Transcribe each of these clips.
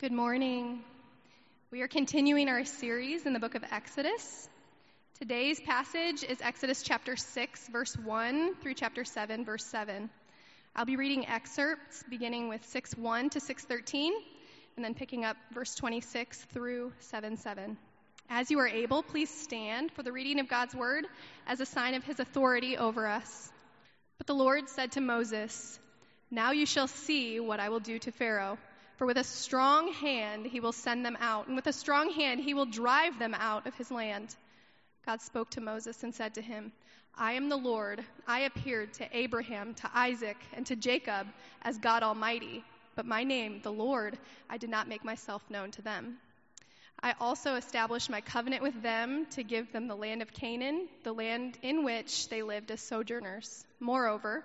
Good morning. We are continuing our series in the book of Exodus. Today's passage is Exodus chapter 6, verse 1 through chapter 7, verse 7. I'll be reading excerpts beginning with 6 1 to 6 13, and then picking up verse 26 through 7 7. As you are able, please stand for the reading of God's word as a sign of his authority over us. But the Lord said to Moses, Now you shall see what I will do to Pharaoh for with a strong hand he will send them out, and with a strong hand he will drive them out of his land. God spoke to Moses and said to him, I am the Lord. I appeared to Abraham, to Isaac, and to Jacob as God Almighty, but my name, the Lord, I did not make myself known to them. I also established my covenant with them to give them the land of Canaan, the land in which they lived as sojourners. Moreover,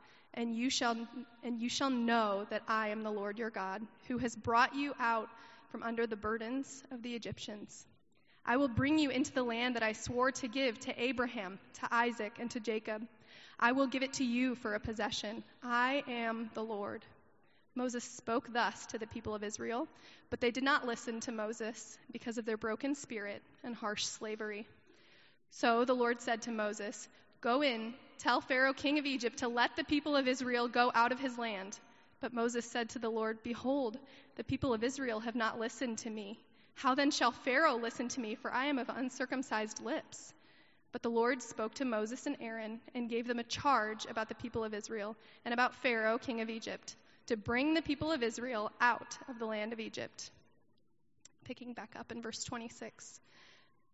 and you shall and you shall know that I am the Lord your God, who has brought you out from under the burdens of the Egyptians. I will bring you into the land that I swore to give to Abraham, to Isaac, and to Jacob. I will give it to you for a possession. I am the Lord. Moses spoke thus to the people of Israel, but they did not listen to Moses because of their broken spirit and harsh slavery. So the Lord said to Moses, Go in, tell Pharaoh, king of Egypt, to let the people of Israel go out of his land. But Moses said to the Lord, Behold, the people of Israel have not listened to me. How then shall Pharaoh listen to me, for I am of uncircumcised lips? But the Lord spoke to Moses and Aaron and gave them a charge about the people of Israel and about Pharaoh, king of Egypt, to bring the people of Israel out of the land of Egypt. Picking back up in verse 26.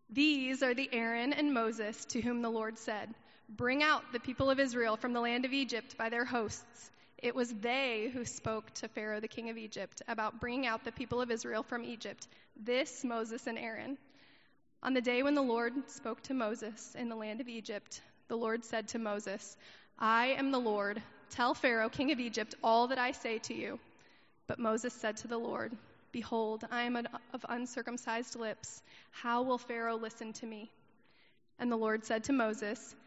These are the Aaron and Moses to whom the Lord said, Bring out the people of Israel from the land of Egypt by their hosts. It was they who spoke to Pharaoh, the king of Egypt, about bringing out the people of Israel from Egypt. This Moses and Aaron. On the day when the Lord spoke to Moses in the land of Egypt, the Lord said to Moses, I am the Lord. Tell Pharaoh, king of Egypt, all that I say to you. But Moses said to the Lord, Behold, I am of uncircumcised lips. How will Pharaoh listen to me? And the Lord said to Moses,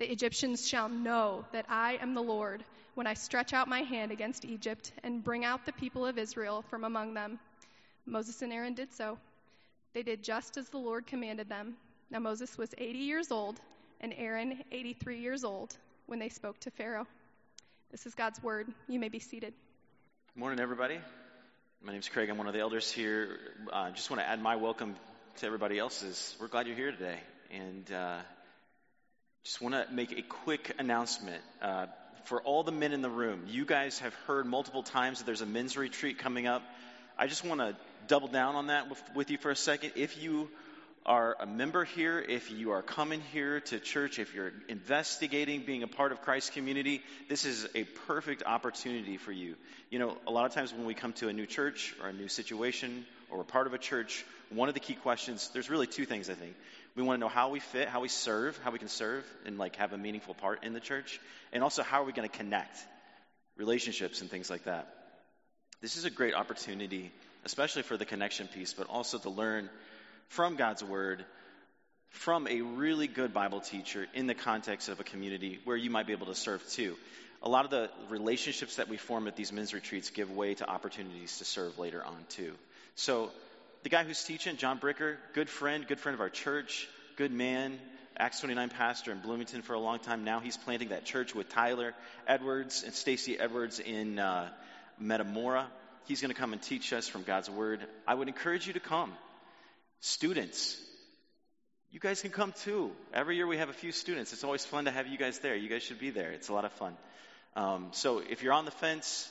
The Egyptians shall know that I am the Lord when I stretch out my hand against Egypt and bring out the people of Israel from among them. Moses and Aaron did so. They did just as the Lord commanded them. Now Moses was 80 years old and Aaron 83 years old when they spoke to Pharaoh. This is God's word. You may be seated. Good morning, everybody. My name is Craig. I'm one of the elders here. I uh, just want to add my welcome to everybody else's. We're glad you're here today. And uh, just want to make a quick announcement. Uh, for all the men in the room, you guys have heard multiple times that there's a men's retreat coming up. I just want to double down on that with, with you for a second. If you are a member here, if you are coming here to church, if you're investigating being a part of Christ's community, this is a perfect opportunity for you. You know, a lot of times when we come to a new church or a new situation or we're part of a church, one of the key questions, there's really two things I think. We want to know how we fit, how we serve, how we can serve and like have a meaningful part in the church, and also how are we going to connect relationships and things like that. This is a great opportunity, especially for the connection piece, but also to learn from God's word from a really good Bible teacher in the context of a community where you might be able to serve too. A lot of the relationships that we form at these men's retreats give way to opportunities to serve later on too. So the guy who's teaching, John Bricker, good friend, good friend of our church, good man, Acts 29 pastor in Bloomington for a long time. Now he's planting that church with Tyler Edwards and Stacy Edwards in uh, Metamora. He's going to come and teach us from God's Word. I would encourage you to come. Students, you guys can come too. Every year we have a few students. It's always fun to have you guys there. You guys should be there. It's a lot of fun. Um, so if you're on the fence,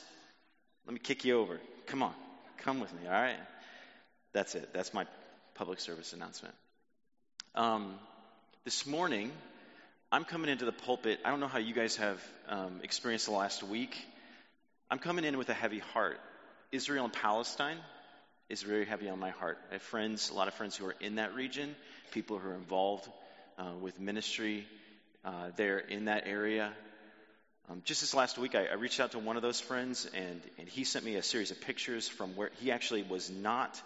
let me kick you over. Come on, come with me. All right. That's it. That's my public service announcement. Um, this morning, I'm coming into the pulpit. I don't know how you guys have um, experienced the last week. I'm coming in with a heavy heart. Israel and Palestine is very heavy on my heart. I have friends, a lot of friends who are in that region, people who are involved uh, with ministry uh, there in that area. Um, just this last week, I, I, reached out to one of those friends, and, and he sent me a series of pictures from where he actually was not.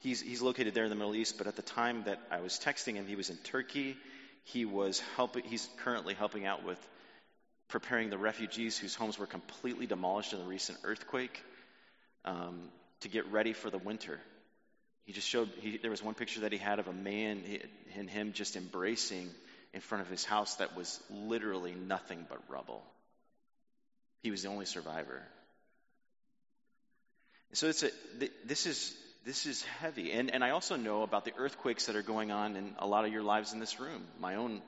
He's, he's located there in the Middle East, but at the time that I was texting him, he was in Turkey. He was helping. He's currently helping out with preparing the refugees whose homes were completely demolished in the recent earthquake um, to get ready for the winter. He just showed. He, there was one picture that he had of a man and him just embracing in front of his house that was literally nothing but rubble. He was the only survivor. So it's a, this is this is heavy, and and I also know about the earthquakes that are going on in a lot of your lives in this room. My own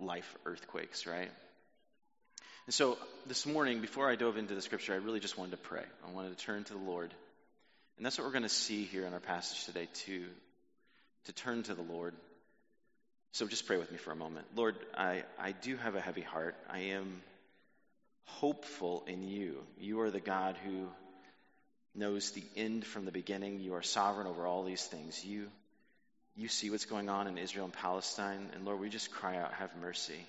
life earthquakes, right? And so this morning, before I dove into the scripture, I really just wanted to pray. I wanted to turn to the Lord, and that's what we're going to see here in our passage today too. To turn to the Lord. So just pray with me for a moment. Lord, I, I do have a heavy heart. I am hopeful in you. You are the God who knows the end from the beginning. You are sovereign over all these things. You, you see what's going on in Israel and Palestine. And Lord, we just cry out, have mercy.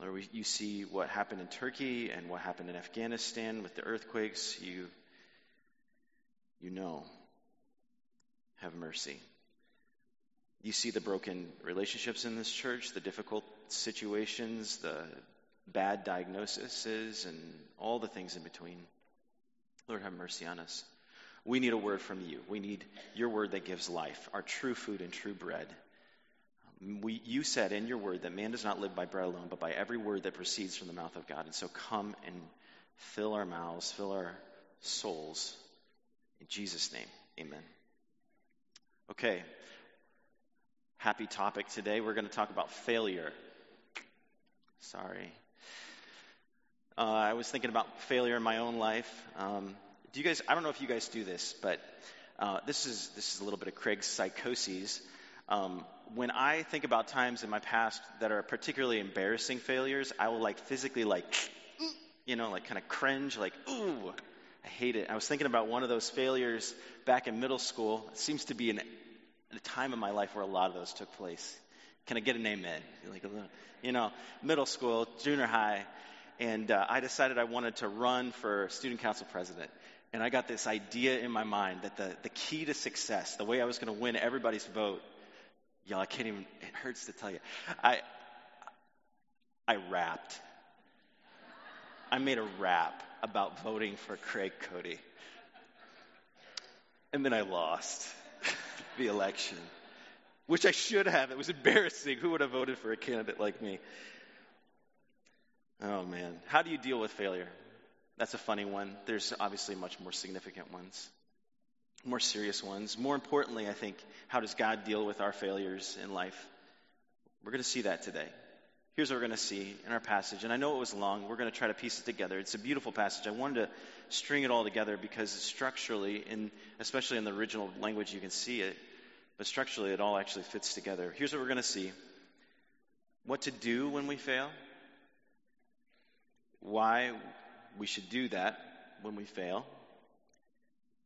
Lord, we, you see what happened in Turkey and what happened in Afghanistan with the earthquakes. You, you know. Have mercy. You see the broken relationships in this church, the difficult situations, the bad diagnoses, and all the things in between. Lord, have mercy on us. We need a word from you. We need your word that gives life, our true food and true bread. We, you said in your word that man does not live by bread alone, but by every word that proceeds from the mouth of God. And so come and fill our mouths, fill our souls. In Jesus' name, amen. Okay, happy topic today. We're going to talk about failure. Sorry. Uh, I was thinking about failure in my own life. Um, do you guys? I don't know if you guys do this, but uh, this is this is a little bit of Craig's psychoses. Um, when I think about times in my past that are particularly embarrassing failures, I will like physically like, you know, like kind of cringe, like ooh, I hate it. I was thinking about one of those failures back in middle school. It seems to be an, a time in my life where a lot of those took place. Can I get an amen? Like, a you know, middle school, junior high and uh, I decided I wanted to run for student council president. And I got this idea in my mind that the, the key to success, the way I was going to win everybody's vote, y'all, I can't even, it hurts to tell you. I, I rapped. I made a rap about voting for Craig Coady. And then I lost the election, which I should have. It was embarrassing. Who would have voted for a candidate like me? Oh, man. How do you deal with failure? That's a funny one. There's obviously much more significant ones, more serious ones. More importantly, I think, how does God deal with our failures in life? We're going to see that today. Here's what we're going to see in our passage. And I know it was long. We're going to try to piece it together. It's a beautiful passage. I wanted to string it all together because structurally, and especially in the original language, you can see it. But structurally, it all actually fits together. Here's what we're going to see what to do when we fail, why we should do that when we fail,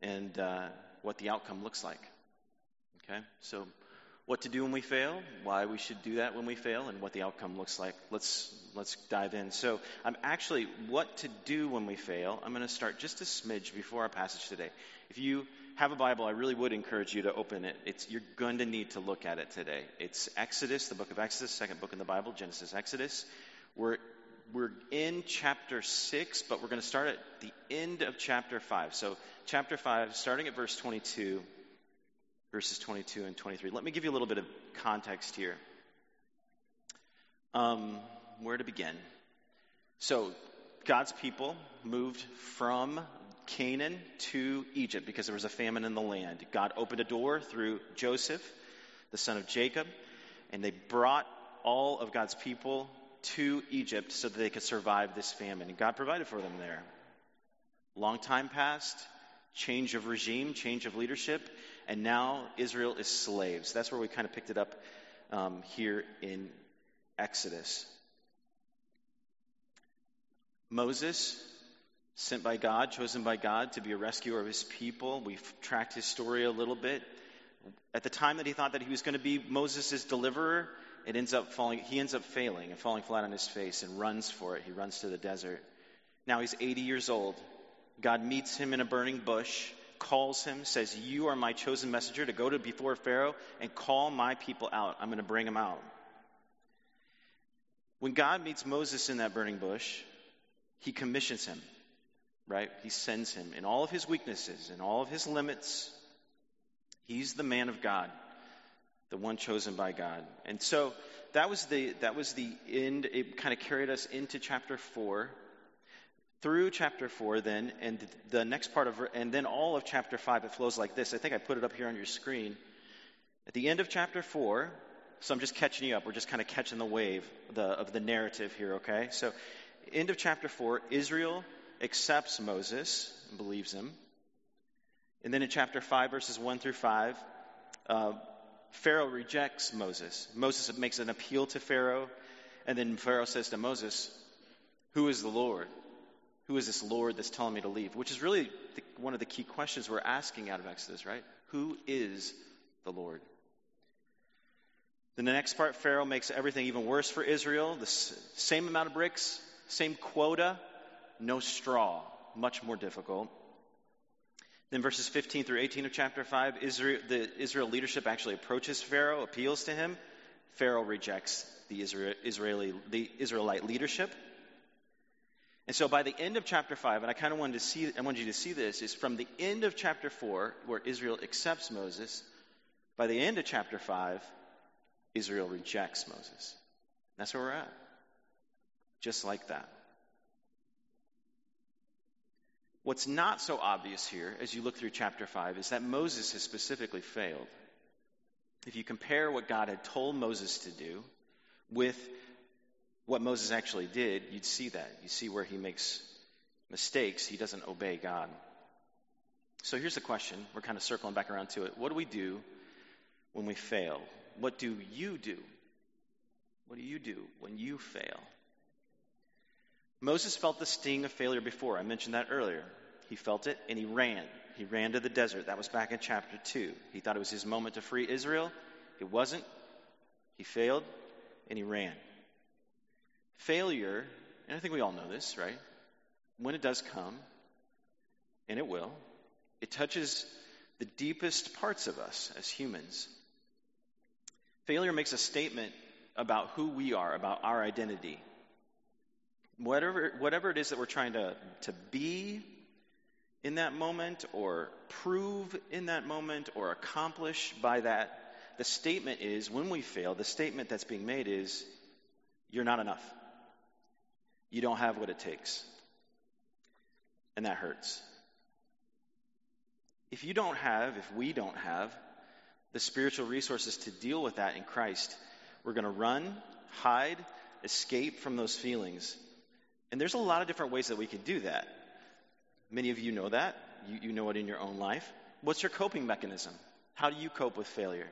and uh, what the outcome looks like. Okay? So, what to do when we fail, why we should do that when we fail, and what the outcome looks like. Let's let's dive in. So, I'm actually what to do when we fail. I'm going to start just a smidge before our passage today. If you have a Bible, I really would encourage you to open it. It's, you're going to need to look at it today. It's Exodus, the book of Exodus, second book in the Bible, Genesis, Exodus. We're we're in chapter 6, but we're going to start at the end of chapter 5. So, chapter 5, starting at verse 22, verses 22 and 23. Let me give you a little bit of context here. Um, where to begin? So, God's people moved from Canaan to Egypt because there was a famine in the land. God opened a door through Joseph the son of Jacob, and they brought all of God's people to Egypt so that they could survive this famine. And God provided for them there. Long time passed, change of regime, change of leadership, and now Israel is slaves. That's where we kind of picked it up um, here in Exodus. Moses, sent by God, chosen by God to be a rescuer of his people. We've tracked his story a little bit. At the time that he thought that he was going to be Moses' deliverer, it ends up falling, he ends up failing and falling flat on his face and runs for it. He runs to the desert. Now he's 80 years old. God meets him in a burning bush, calls him, says, You are my chosen messenger to go to before Pharaoh and call my people out. I'm going to bring them out. When God meets Moses in that burning bush, he commissions him, right? He sends him in all of his weaknesses, in all of his limits. He's the man of God, the one chosen by God. And so that was the that was the end. It kind of carried us into chapter four, through chapter four, then, and the next part of and then all of chapter five. It flows like this. I think I put it up here on your screen. At the end of chapter four, so I'm just catching you up. We're just kind of catching the wave the, of the narrative here, okay? So end of chapter 4, Israel accepts Moses and believes him. And then in chapter 5, verses 1 through 5, uh, Pharaoh rejects Moses. Moses makes an appeal to Pharaoh, and then Pharaoh says to Moses, Who is the Lord? Who is this Lord that's telling me to leave? Which is really the, one of the key questions we're asking out of Exodus, right? Who is the Lord? Then the next part, Pharaoh makes everything even worse for Israel. The same amount of bricks, same quota, no straw. Much more difficult. Then verses 15 through 18 of chapter 5, Israel, the Israel leadership actually approaches Pharaoh, appeals to him. Pharaoh rejects the Israel, Israeli, the Israelite leadership. And so by the end of chapter 5, and I kind of wanted to see, I wanted you to see this, is from the end of chapter 4, where Israel accepts Moses, by the end of chapter 5, Israel rejects Moses. That's where we're at. Just like that. What's not so obvious here, as you look through chapter 5, is that Moses has specifically failed. If you compare what God had told Moses to do with what Moses actually did, you'd see that. You see where he makes mistakes, he doesn't obey God. So here's the question. We're kind of circling back around to it. What do we do when we fail? What do you do? What do you do when you fail? Moses felt the sting of failure before. I mentioned that earlier. He felt it and he ran. He ran to the desert. That was back in chapter 2. He thought it was his moment to free Israel. It wasn't. He failed and he ran. Failure, and I think we all know this, right? When it does come, and it will, it touches the deepest parts of us as humans. Failure makes a statement about who we are, about our identity. Whatever, whatever it is that we're trying to, to be in that moment, or prove in that moment, or accomplish by that, the statement is when we fail, the statement that's being made is, you're not enough. You don't have what it takes. And that hurts. If you don't have, if we don't have, the spiritual resources to deal with that in Christ, we're going to run, hide, escape from those feelings. And there's a lot of different ways that we can do that. Many of you know that. You, you know it in your own life. What's your coping mechanism? How do you cope with failure?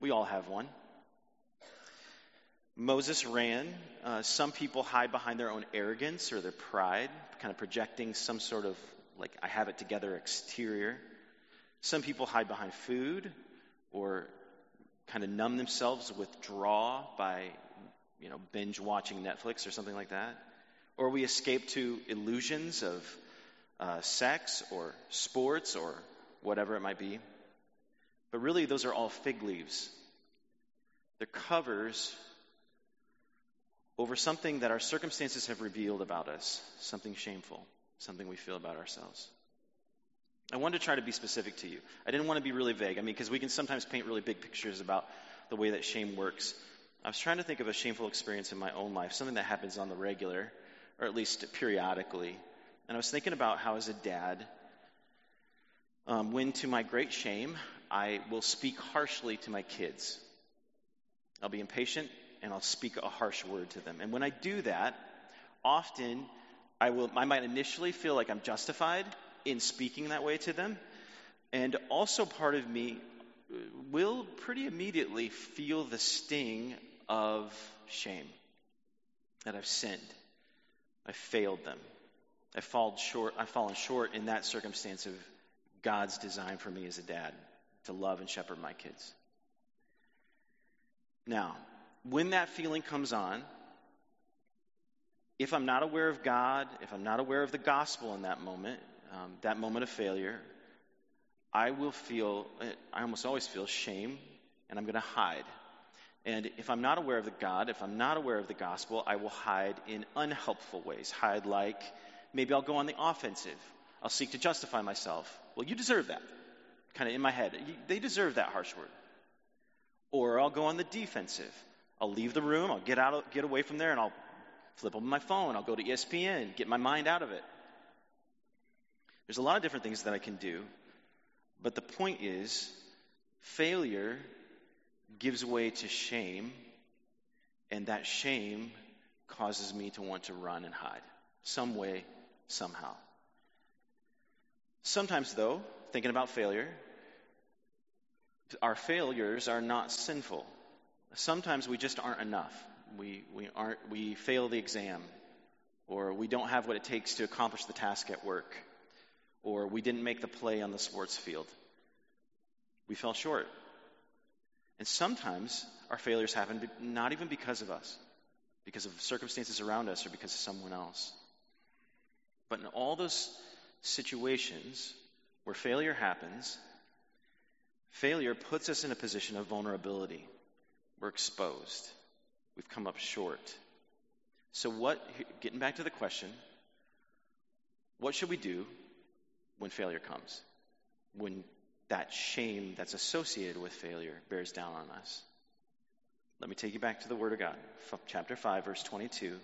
We all have one. Moses ran. Uh, some people hide behind their own arrogance or their pride, kind of projecting some sort of, like, I have it together exterior. Some people hide behind food or kind of numb themselves, withdraw by, you know, binge watching Netflix or something like that. Or we escape to illusions of uh, sex or sports or whatever it might be. But really, those are all fig leaves. They're covers over something that our circumstances have revealed about us, something shameful, something we feel about ourselves. I wanted to try to be specific to you. I didn't want to be really vague. I mean, because we can sometimes paint really big pictures about the way that shame works. I was trying to think of a shameful experience in my own life, something that happens on the regular, or at least periodically. And I was thinking about how, as a dad, um, when to my great shame, I will speak harshly to my kids. I'll be impatient and I'll speak a harsh word to them. And when I do that, often I will I might initially feel like I'm justified in speaking that way to them. And also part of me will pretty immediately feel the sting of shame that I've sinned. I failed them. I've fallen short, I've fallen short in that circumstance of God's design for me as a dad to love and shepherd my kids. Now, when that feeling comes on, if I'm not aware of God, if I'm not aware of the gospel in that moment, um, that moment of failure, I will feel, I almost always feel shame, and I'm going to hide. And if I'm not aware of the God, if I'm not aware of the gospel, I will hide in unhelpful ways. Hide like maybe I'll go on the offensive. I'll seek to justify myself. Well, you deserve that. Kind of in my head. They deserve that harsh word. Or I'll go on the defensive. I'll leave the room, I'll get out, get away from there, and I'll flip open my phone. I'll go to ESPN, get my mind out of it. There's a lot of different things that I can do. But the point is, failure gives way to shame, and that shame causes me to want to run and hide. Some way, somehow. Sometimes, though, thinking about failure, our failures are not sinful. Sometimes we just aren't enough. We, we, aren't, we fail the exam, or we don't have what it takes to accomplish the task at work, or we didn't make the play on the sports field. We fell short. And sometimes our failures happen not even because of us, because of circumstances around us or because of someone else. But in all those situations where failure happens, failure puts us in a position of vulnerability. We're exposed. We've come up short. So, what, getting back to the question, what should we do when failure comes? When that shame that's associated with failure bears down on us? Let me take you back to the Word of God, chapter 5, verse 22.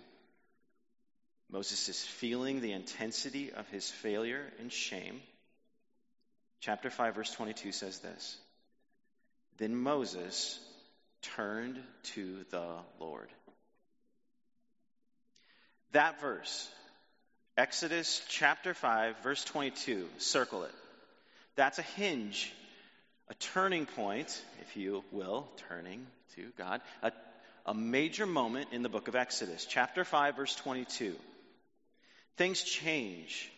Moses is feeling the intensity of his failure and shame. Chapter 5, verse 22 says this Then Moses turned to the Lord. That verse, Exodus chapter 5, verse 22, circle it. That's a hinge, a turning point, if you will, turning to God, a, a major moment in the book of Exodus. Chapter 5, verse 22. Things change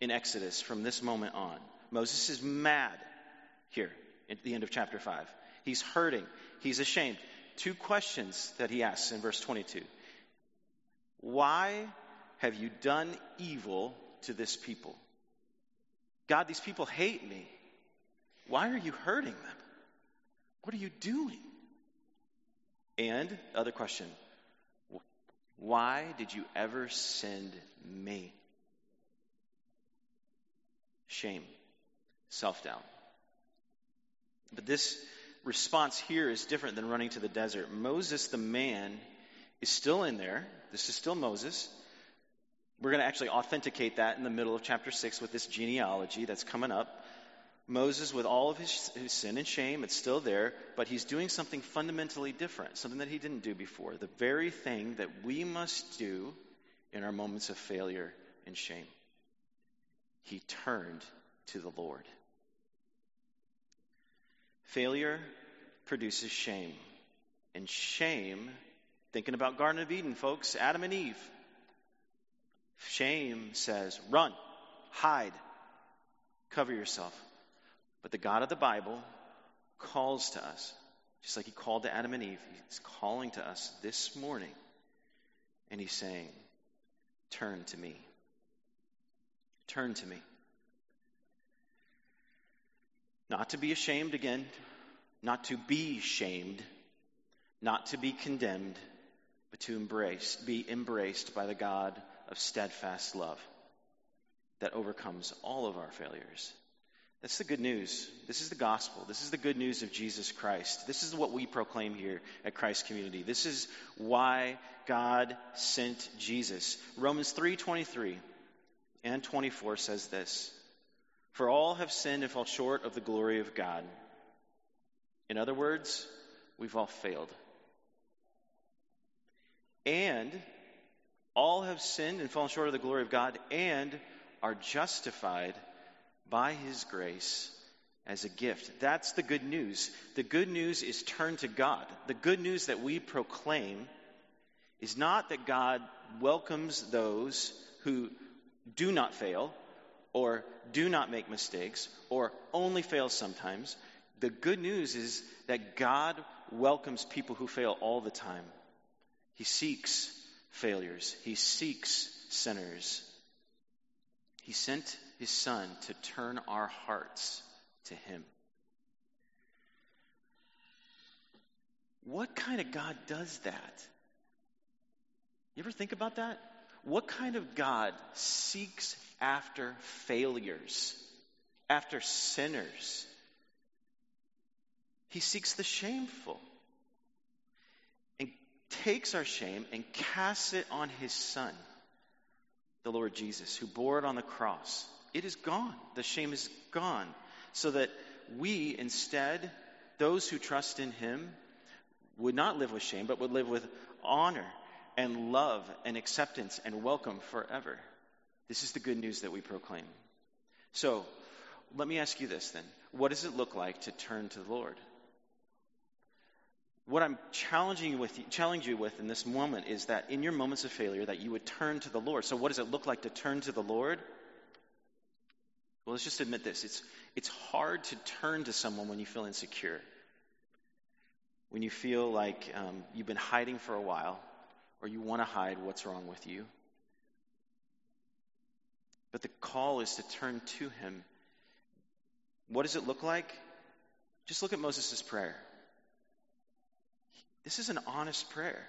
in Exodus from this moment on. Moses is mad here at the end of chapter 5. He's hurting. He's ashamed. Two questions that he asks in verse 22 Why have you done evil to this people? God, these people hate me. Why are you hurting them? What are you doing? And, other question, why did you ever send me? Shame, self doubt. But this response here is different than running to the desert. Moses, the man, is still in there. This is still Moses. We're going to actually authenticate that in the middle of chapter 6 with this genealogy that's coming up. Moses, with all of his, his, sin and shame, it's still there, but he's doing something fundamentally different, something that he didn't do before. The very thing that we must do in our moments of failure and shame. He turned to the Lord. Failure produces shame. And shame, thinking about Garden of Eden, folks, Adam and Eve. Shame says, run, hide, cover yourself. But the God of the Bible calls to us, just like He called to Adam and Eve. He's calling to us this morning. And He's saying, Turn to me. Turn to me. Not to be ashamed again, not to be shamed, not to be condemned, but to embrace, be embraced by the God of steadfast love that overcomes all of our failures that's the good news. This is the gospel. This is the good news of Jesus Christ. This is what we proclaim here at Christ Community. This is why God sent Jesus. Romans 3:23 and 24 says this: For all have sinned and fall short of the glory of God. In other words, we've all failed. And all have sinned and fallen short of the glory of God and are justified by his grace as a gift. That's the good news. The good news is turn to God. The good news that we proclaim is not that God welcomes those who do not fail or do not make mistakes or only fail sometimes. The good news is that God welcomes people who fail all the time. He seeks failures, He seeks sinners. He sent His Son to turn our hearts to Him. What kind of God does that? You ever think about that? What kind of God seeks after failures, after sinners? He seeks the shameful takes our shame and casts it on his Son, the Lord Jesus, who bore it on the cross. It is gone. The shame is gone. So that we, instead, those who trust in him, would not live with shame, but would live with honor and love and acceptance and welcome forever. This is the good news that we proclaim. So, let me ask you this then. What does it look like to turn to the Lord? What I'm challenging you with, challenging you with in this moment is that in your moments of failure, that you would turn to the Lord. So, what does it look like to turn to the Lord? Well, let's just admit this. It's, it's hard to turn to someone when you feel insecure. When you feel like um, you've been hiding for a while, or you want to hide what's wrong with you. But the call is to turn to Him. What does it look like? Just look at Moses' prayer. This is an honest prayer.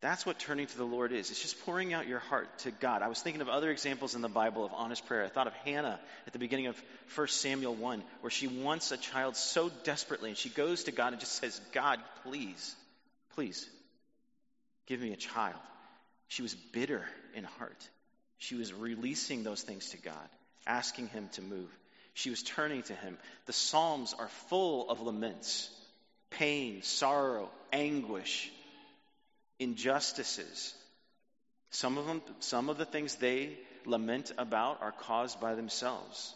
That's what turning to the Lord is. It's just pouring out your heart to God. I was thinking of other examples in the Bible of honest prayer. I thought of Hannah at the beginning of 1 Samuel 1, where she wants a child so desperately, and she goes to God and just says, God, please, please, give me a child. She was bitter in heart. She was releasing those things to God, asking Him to move. She was turning to Him. The Psalms are full of laments pain, sorrow, anguish, injustices. Some of them, some of the things they lament about are caused by themselves.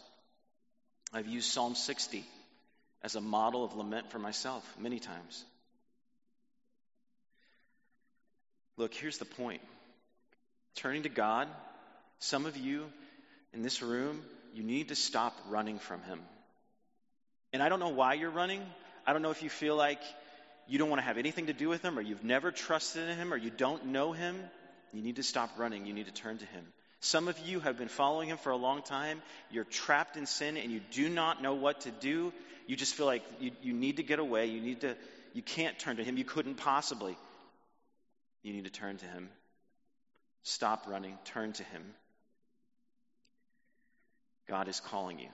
I've used Psalm 60 as a model of lament for myself many times. Look, here's the point. Turning to God, some of you in this room, you need to stop running from Him. And I don't know why you're running. I don't know if you feel like you don't want to have anything to do with Him, or you've never trusted in Him, or you don't know Him. You need to stop running. You need to turn to Him. Some of you have been following Him for a long time. You're trapped in sin and you do not know what to do. You just feel like you, you need to get away. You need to, you can't turn to Him. You couldn't possibly. You need to turn to Him. Stop running. Turn to Him. God is calling you.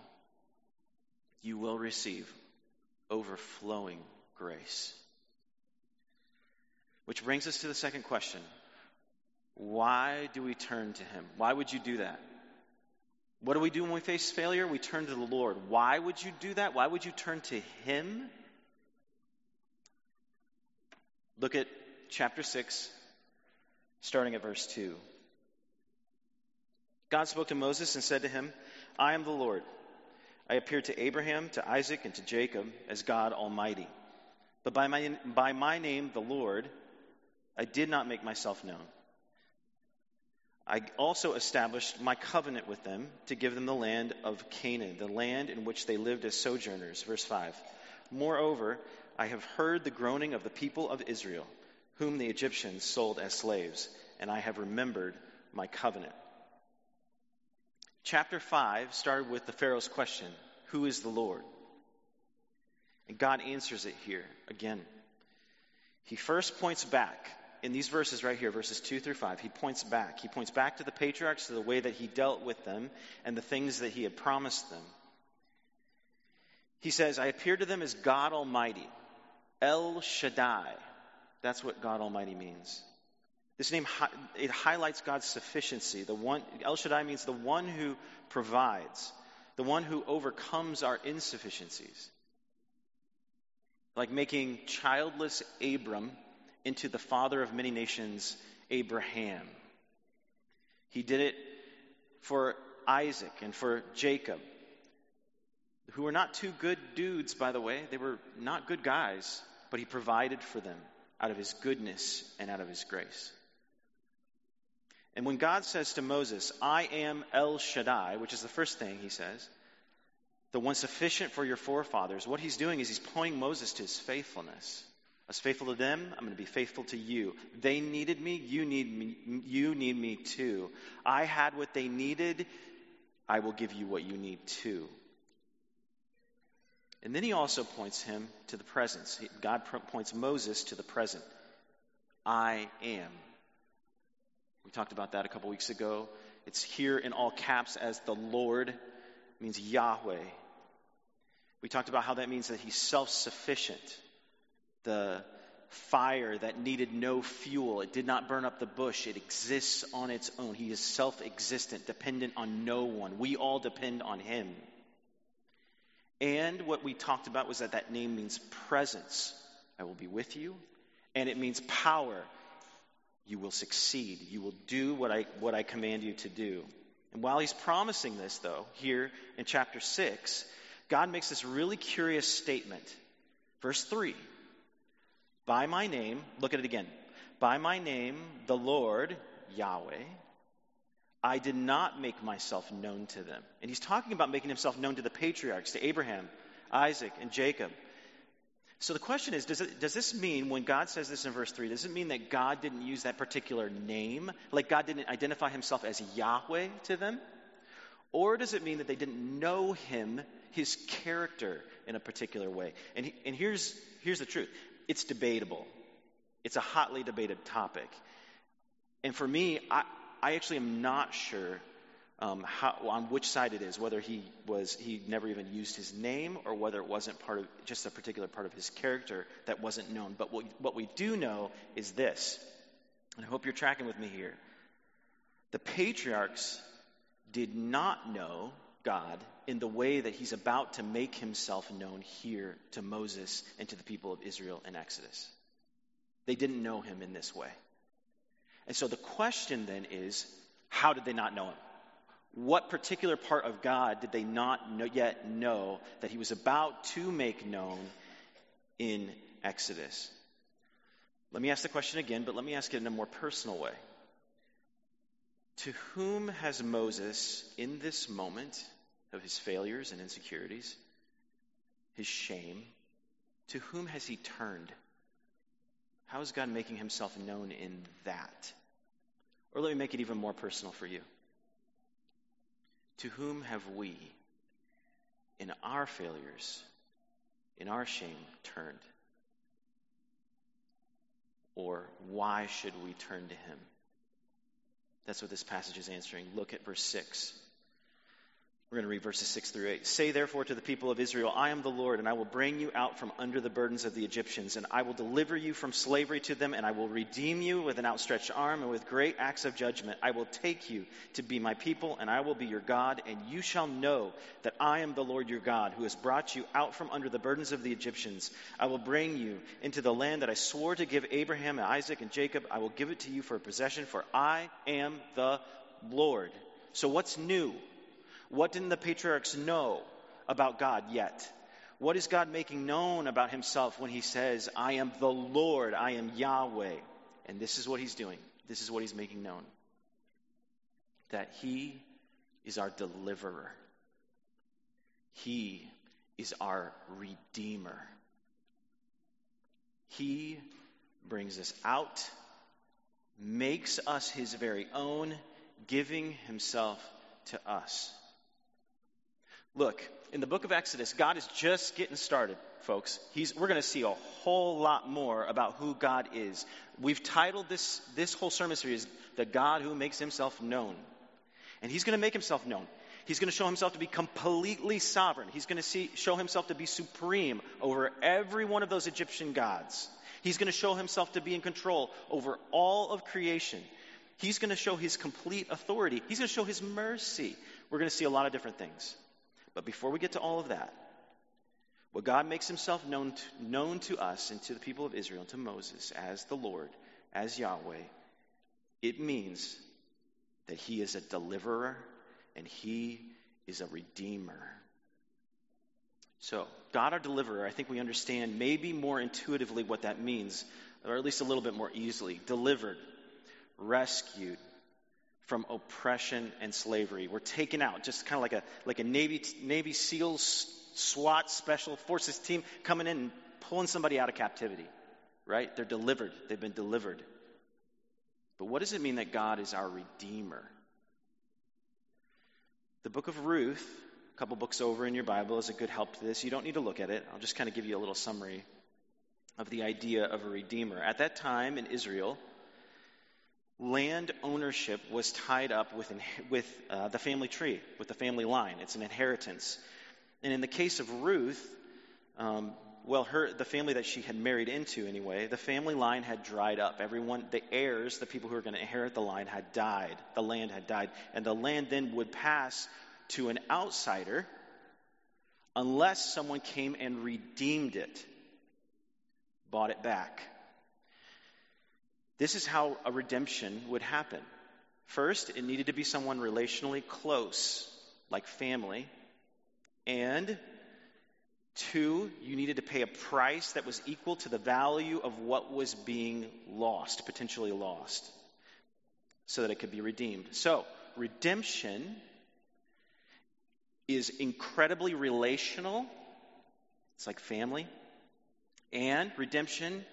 You will receive overflowing grace. Which brings us to the second question Why do we turn to Him? Why would you do that? What do we do when we face failure? We turn to the Lord. Why would you do that? Why would you turn to Him? Look at chapter 6, starting at verse 2. God spoke to Moses and said to him, I am the Lord. I appeared to Abraham, to Isaac, and to Jacob as God Almighty. But by my, by my name, the Lord, I did not make myself known. I also established my covenant with them to give them the land of Canaan, the land in which they lived as sojourners. Verse 5. Moreover, I have heard the groaning of the people of Israel, whom the Egyptians sold as slaves, and I have remembered my covenant. Chapter 5 started with the Pharaoh's question Who is the Lord? And God answers it here again. He first points back in these verses right here, verses 2 through 5. He points back. He points back to the patriarchs, to the way that he dealt with them, and the things that he had promised them. He says, I appeared to them as God Almighty, El Shaddai. That's what God Almighty means. This name it highlights God's sufficiency. The one El Shaddai means the one who provides, the one who overcomes our insufficiencies. Like making childless Abram into the father of many nations, Abraham. He did it for Isaac and for Jacob, who were not two good dudes, by the way. They were not good guys, but he provided for them out of his goodness and out of his grace. And when God says to Moses, I am El Shaddai, which is the first thing he says, the one sufficient for your forefathers, what he's doing is he's pointing Moses to his faithfulness. I was faithful to them, I'm going to be faithful to you. They needed me, you need me, you need me too. I had what they needed, I will give you what you need too. And then he also points him to the presence. God points Moses to the present. I am. We talked about that a couple weeks ago. It's here in all caps as the Lord, means Yahweh. We talked about how that means that he's self sufficient. The fire that needed no fuel, it did not burn up the bush, it exists on its own. He is self existent, dependent on no one. We all depend on him. And what we talked about was that that name means presence. I will be with you. And it means power. You will succeed. You will do what I, what I command you to do. And while he's promising this, though, here in chapter 6, God makes this really curious statement. Verse 3 By my name, look at it again. By my name, the Lord, Yahweh, I did not make myself known to them. And he's talking about making himself known to the patriarchs, to Abraham, Isaac, and Jacob. So the question is does, it, does this mean, when God says this in verse 3, does it mean that God didn't use that particular name? Like God didn't identify himself as Yahweh to them? Or does it mean that they didn't know him, his character, in a particular way? And, he, and here's, here's the truth it's debatable, it's a hotly debated topic. And for me, I, I actually am not sure um, how, on which side it is, whether he was he never even used his name or whether it wasn't part of just a particular part of his character that wasn't known. But what, what we do know is this, and I hope you're tracking with me here. The patriarchs did not know God in the way that he's about to make himself known here to Moses and to the people of Israel in Exodus. They didn't know him in this way. And so the question then is how did they not know him? What particular part of God did they not know, yet know that he was about to make known in Exodus? Let me ask the question again, but let me ask it in a more personal way. To whom has Moses, in this moment of his failures and insecurities, his shame, to whom has he turned? How is God making himself known in that? Or let me make it even more personal for you. To whom have we, in our failures, in our shame, turned? Or why should we turn to him? That's what this passage is answering. Look at verse 6. We're going to read verses 6 through 8. Say therefore to the people of Israel, I am the Lord, and I will bring you out from under the burdens of the Egyptians, and I will deliver you from slavery to them, and I will redeem you with an outstretched arm and with great acts of judgment. I will take you to be my people, and I will be your God, and you shall know that I am the Lord your God, who has brought you out from under the burdens of the Egyptians. I will bring you into the land that I swore to give Abraham and Isaac and Jacob. I will give it to you for a possession, for I am the Lord. So what's new? What didn't the patriarchs know about God yet? What is God making known about himself when he says, I am the Lord, I am Yahweh? And this is what he's doing. This is what he's making known that he is our deliverer, he is our redeemer. He brings us out, makes us his very own, giving himself to us. Look, in the book of Exodus, God is just getting started, folks. He's, we're going to see a whole lot more about who God is. We've titled this, this whole sermon series, The God Who Makes Himself Known. And He's going to make Himself known. He's going to show Himself to be completely sovereign. He's going to show Himself to be supreme over every one of those Egyptian gods. He's going to show Himself to be in control over all of creation. He's going to show His complete authority. He's going to show His mercy. We're going to see a lot of different things. But before we get to all of that, what God makes himself known to, known to us and to the people of Israel, and to Moses, as the Lord, as Yahweh. It means that he is a deliverer and he is a redeemer. So, God, our deliverer, I think we understand maybe more intuitively what that means, or at least a little bit more easily. Delivered, rescued from oppression and slavery. We're taken out, just kind of like a, like a Navy, Navy SEALs SWAT special forces team coming in and pulling somebody out of captivity, right? They're delivered. They've been delivered. But what does it mean that God is our Redeemer? The book of Ruth, a couple books over in your Bible, is a good help to this. You don't need to look at it. I'll just kind of give you a little summary of the idea of a Redeemer. At that time in Israel, land ownership was tied up with, with uh, the family tree, with the family line. It's an inheritance. And in the case of Ruth, um, well, her the family that she had married into anyway, the family line had dried up. Everyone, the heirs, the people who were going to inherit the line, had died. The land had died, and the land then would pass to an outsider unless someone came and redeemed it, bought it back. This is how a redemption would happen. First, it needed to be someone relationally close, like family, and two, you needed to pay a price that was equal to the value of what was being lost, potentially lost, so that it could be redeemed. So, redemption is incredibly relational. It's like family. And redemption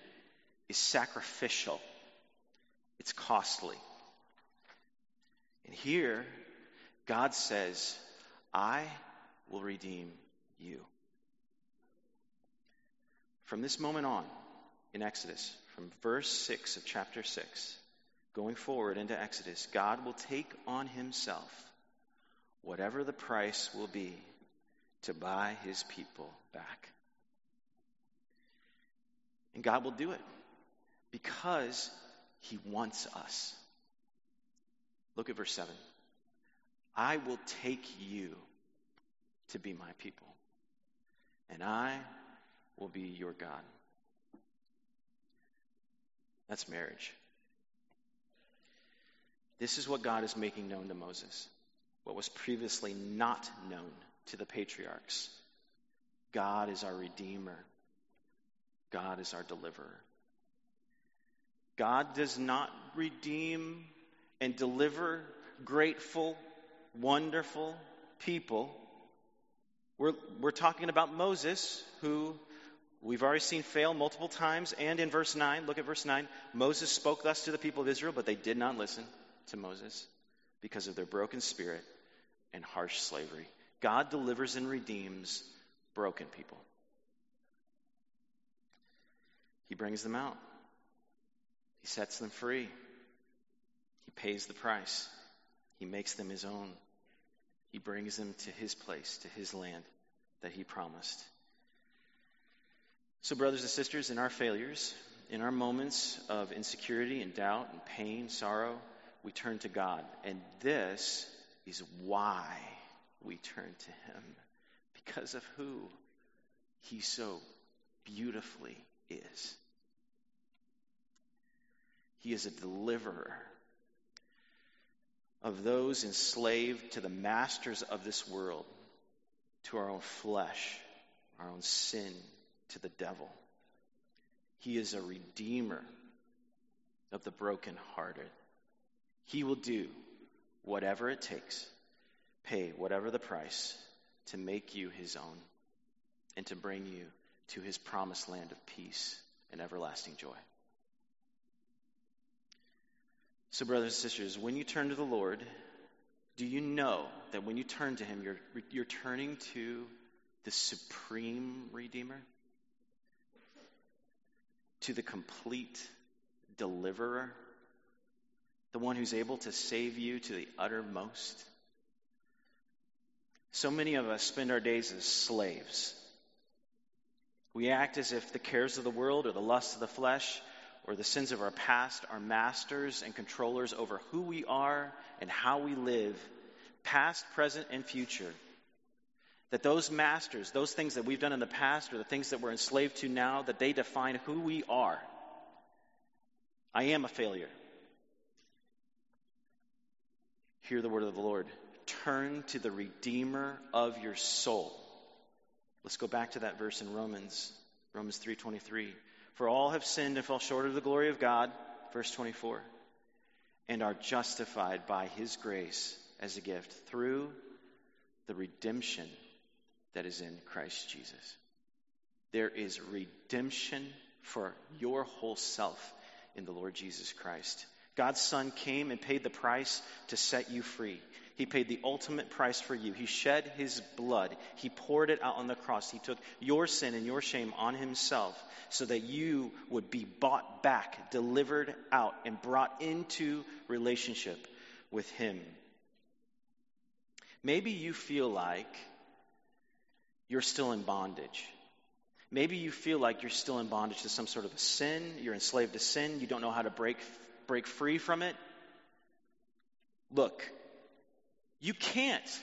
is sacrificial. It's costly. And here, God says, I will redeem you. From this moment on, in Exodus, from verse 6 of chapter 6, going forward into Exodus, God will take on himself whatever the price will be to buy his people back. And God will do it because he wants us. Look at verse 7. I will take you to be my people. And I will be your God. That's marriage. This is what God is making known to Moses, what was previously not known to the patriarchs. God is our Redeemer, God is our deliverer. God does not redeem and deliver grateful, wonderful people we're, we're talking about Moses, who we've already seen fail multiple times. And in verse 9, look at verse 9. Moses spoke thus to the people of Israel, but they did not listen to Moses because of their broken spirit and harsh slavery. God delivers and redeems broken people. He brings them out, He sets them free, He pays the price, He makes them His own. He brings them to his place, to his land that he promised. So, brothers and sisters, in our failures, in our moments of insecurity and doubt and pain, sorrow, we turn to God. And this is why we turn to him because of who he so beautifully is. He is a deliverer of those enslaved to the masters of this world, to our own flesh, our own sin, to the devil. He is a redeemer of the brokenhearted. He will do whatever it takes, pay whatever the price to make you his own and to bring you to his promised land of peace and everlasting joy. So, brothers and sisters, when you turn to the Lord, do you know that when you turn to Him, you're, you're turning to the supreme Redeemer? To the complete deliverer? The one who's able to save you to the uttermost? So many of us spend our days as slaves. We act as if the cares of the world or the lusts of the flesh or the sins of our past are masters and controllers over who we are and how we live, past, present, and future. That those masters, those things that we've done in the past or the things that we're enslaved to now, that they define who we are. I am a failure. Hear the word of the Lord. Turn to the Redeemer of your soul. Let's go back to that verse in Romans, Romans 3:23. For all have sinned and fall short of the glory of God, verse 24, and are justified by his grace as a gift through the redemption that is in Christ Jesus. There is redemption for your whole self in the Lord Jesus Christ. God's Son came and paid the price to set you free. He paid the ultimate price for you. He shed his blood. He poured it out on the cross. He took your sin and your shame on himself so that you would be bought back, delivered out, and brought into relationship with him. Maybe you feel like you're still in bondage. Maybe you feel like you're still in bondage to some sort of a sin. You're enslaved to sin. You don't know how to break, break free from it. Look, you can't.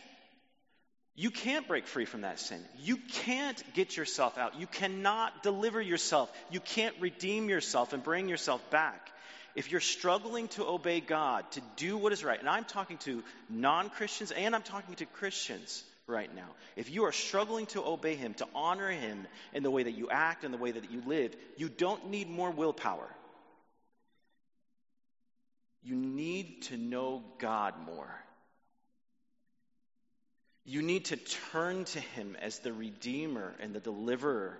You can't break free from that sin. You can't get yourself out. You cannot deliver yourself. You can't redeem yourself and bring yourself back. If you're struggling to obey God, to do what is right, and I'm talking to non Christians and I'm talking to Christians, right now. If you are struggling to obey Him, to honor Him in the way that you act and the way that you live, you don't need more willpower. You need to know God more. You need to turn to Him as the Redeemer and the Deliverer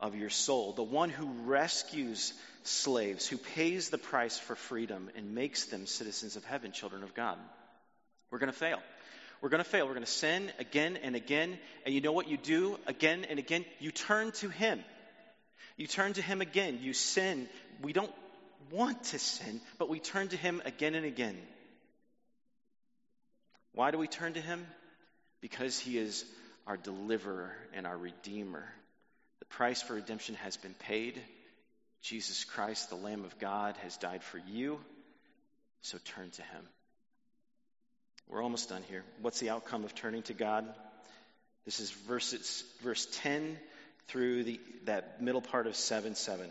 of your soul, the one who rescues slaves, who pays the price for freedom and makes them citizens of heaven, children of God. We're going to fail. We're going to fail. We're going to sin again and again. And you know what you do again and again? You turn to Him. You turn to Him again. You sin. We don't want to sin, but we turn to Him again and again. Why do we turn to Him? Because He is our deliverer and our redeemer. The price for redemption has been paid. Jesus Christ, the Lamb of God, has died for you. So turn to Him. We're almost done here. What's the outcome of turning to God? This is verses, verse 10 through the, that middle part of 7 7.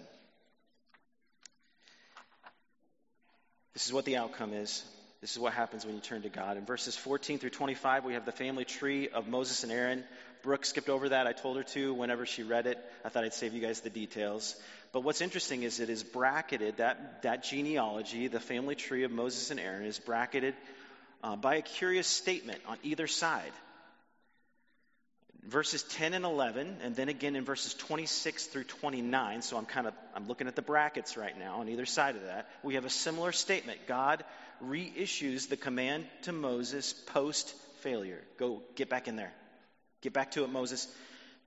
This is what the outcome is. This is what happens when you turn to God. In verses 14 through 25, we have the family tree of Moses and Aaron. Brooke skipped over that. I told her to whenever she read it. I thought I'd save you guys the details. But what's interesting is it is bracketed, that, that genealogy, the family tree of Moses and Aaron, is bracketed uh, by a curious statement on either side. Verses 10 and 11, and then again in verses 26 through 29. So I'm kind of I'm looking at the brackets right now on either side of that. We have a similar statement. God reissues the command to Moses post failure. Go get back in there. Get back to it, Moses.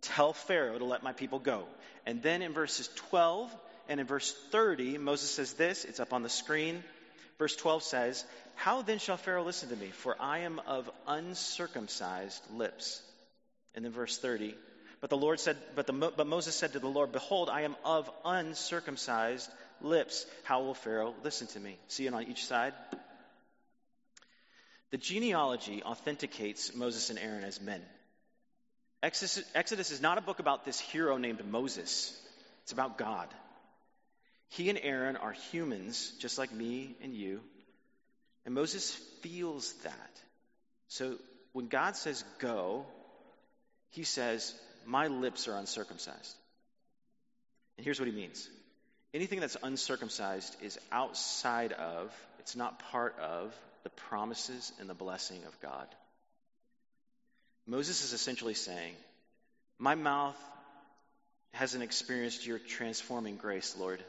Tell Pharaoh to let my people go. And then in verses 12 and in verse 30, Moses says this. It's up on the screen. Verse 12 says, how then shall Pharaoh listen to me? For I am of uncircumcised lips. And then verse 30. But the Lord said, but, the, but Moses said to the Lord, Behold, I am of uncircumcised lips. How will Pharaoh listen to me? See it on each side? The genealogy authenticates Moses and Aaron as men. Exodus, Exodus is not a book about this hero named Moses, it's about God. He and Aaron are humans, just like me and you, and Moses feels that. So when God says go, he says, My lips are uncircumcised. And here's what he means anything that's uncircumcised is outside of, it's not part of the promises and the blessing of God. Moses is essentially saying, My mouth hasn't experienced your transforming grace, Lord.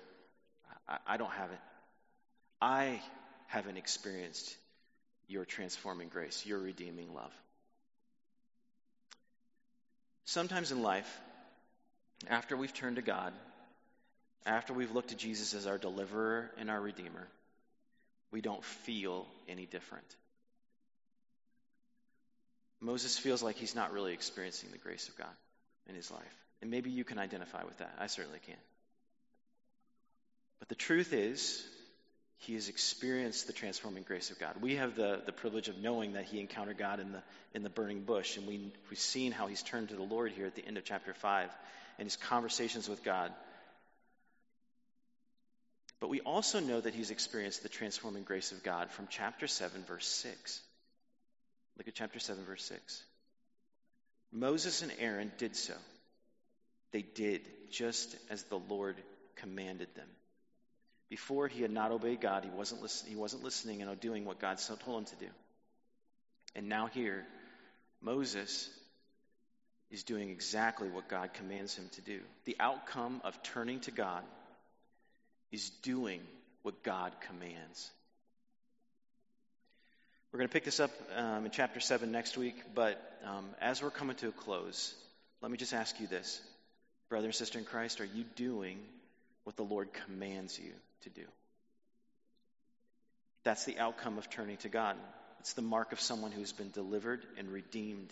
I, I don't have it. I haven't experienced your transforming grace, your redeeming love. Sometimes in life, after we've turned to God, after we've looked to Jesus as our deliverer and our redeemer, we don't feel any different. Moses feels like he's not really experiencing the grace of God in his life. And maybe you can identify with that. I certainly can. But the truth is, he has experienced the transforming grace of God. We have the, the privilege of knowing that he encountered God in the, in the burning bush, and we, we've seen how he's turned to the Lord here at the end of chapter 5 and his conversations with God. But we also know that he's experienced the transforming grace of God from chapter 7, verse 6. Look at chapter 7, verse 6. Moses and Aaron did so. They did just as the Lord commanded them. Before he had not obeyed God, he wasn't, listen, he wasn't listening and doing what God told him to do. And now here, Moses is doing exactly what God commands him to do. The outcome of turning to God is doing what God commands. We're going to pick this up um, in chapter 7 next week, but um, as we're coming to a close, let me just ask you this. Brother and sister in Christ, are you doing what the Lord commands you to do? That's the outcome of turning to God. It's the mark of someone who's been delivered and redeemed.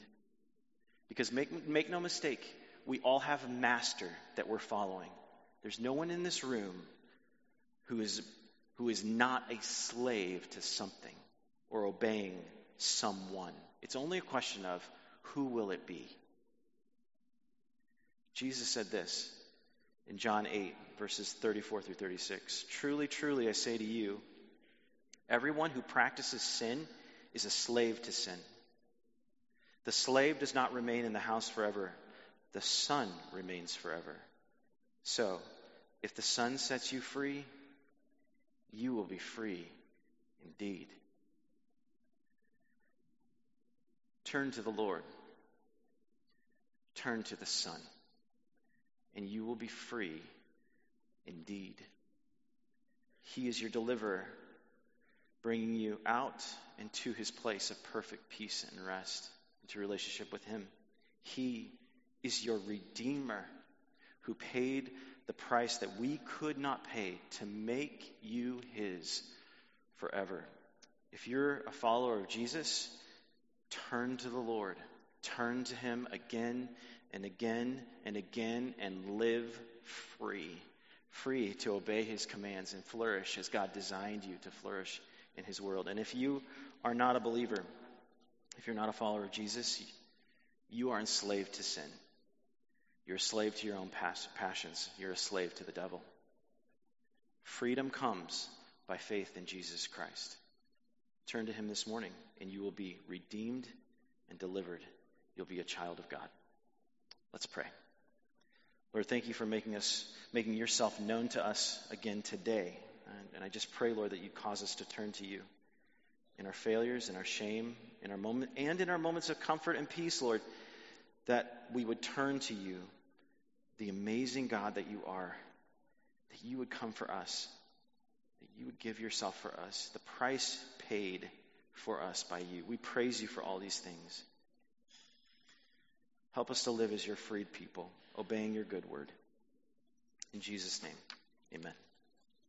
Because make, make no mistake, we all have a master that we're following. There's no one in this room who is, who is not a slave to something or obeying someone. It's only a question of who will it be? Jesus said this in John 8, verses 34 through 36. Truly, truly, I say to you, everyone who practices sin is a slave to sin. The slave does not remain in the house forever, the son remains forever. So, if the son sets you free, you will be free indeed. Turn to the Lord. Turn to the Son, and you will be free indeed. He is your deliverer, bringing you out into his place of perfect peace and rest, into relationship with him. He is your redeemer who paid the price that we could not pay to make you his forever. If you're a follower of Jesus, turn to the Lord. Turn to him again and again and again and live free. Free to obey his commands and flourish as God designed you to flourish in his world. And if you are not a believer, if you're not a follower of Jesus, you are enslaved to sin. You're a slave to your own passions. You're a slave to the devil. Freedom comes by faith in Jesus Christ. Turn to him this morning, and you will be redeemed and delivered. You'll be a child of God. Let's pray. Lord, thank you for making us, making yourself known to us again today. And, and I just pray, Lord, that you cause us to turn to you in our failures, in our shame, in our moment, and in our moments of comfort and peace, Lord, that we would turn to you the amazing God that you are, that you would come for us, that you would give yourself for us, the price paid for us by you. We praise you for all these things. Help us to live as your freed people, obeying your good word. In Jesus' name, amen.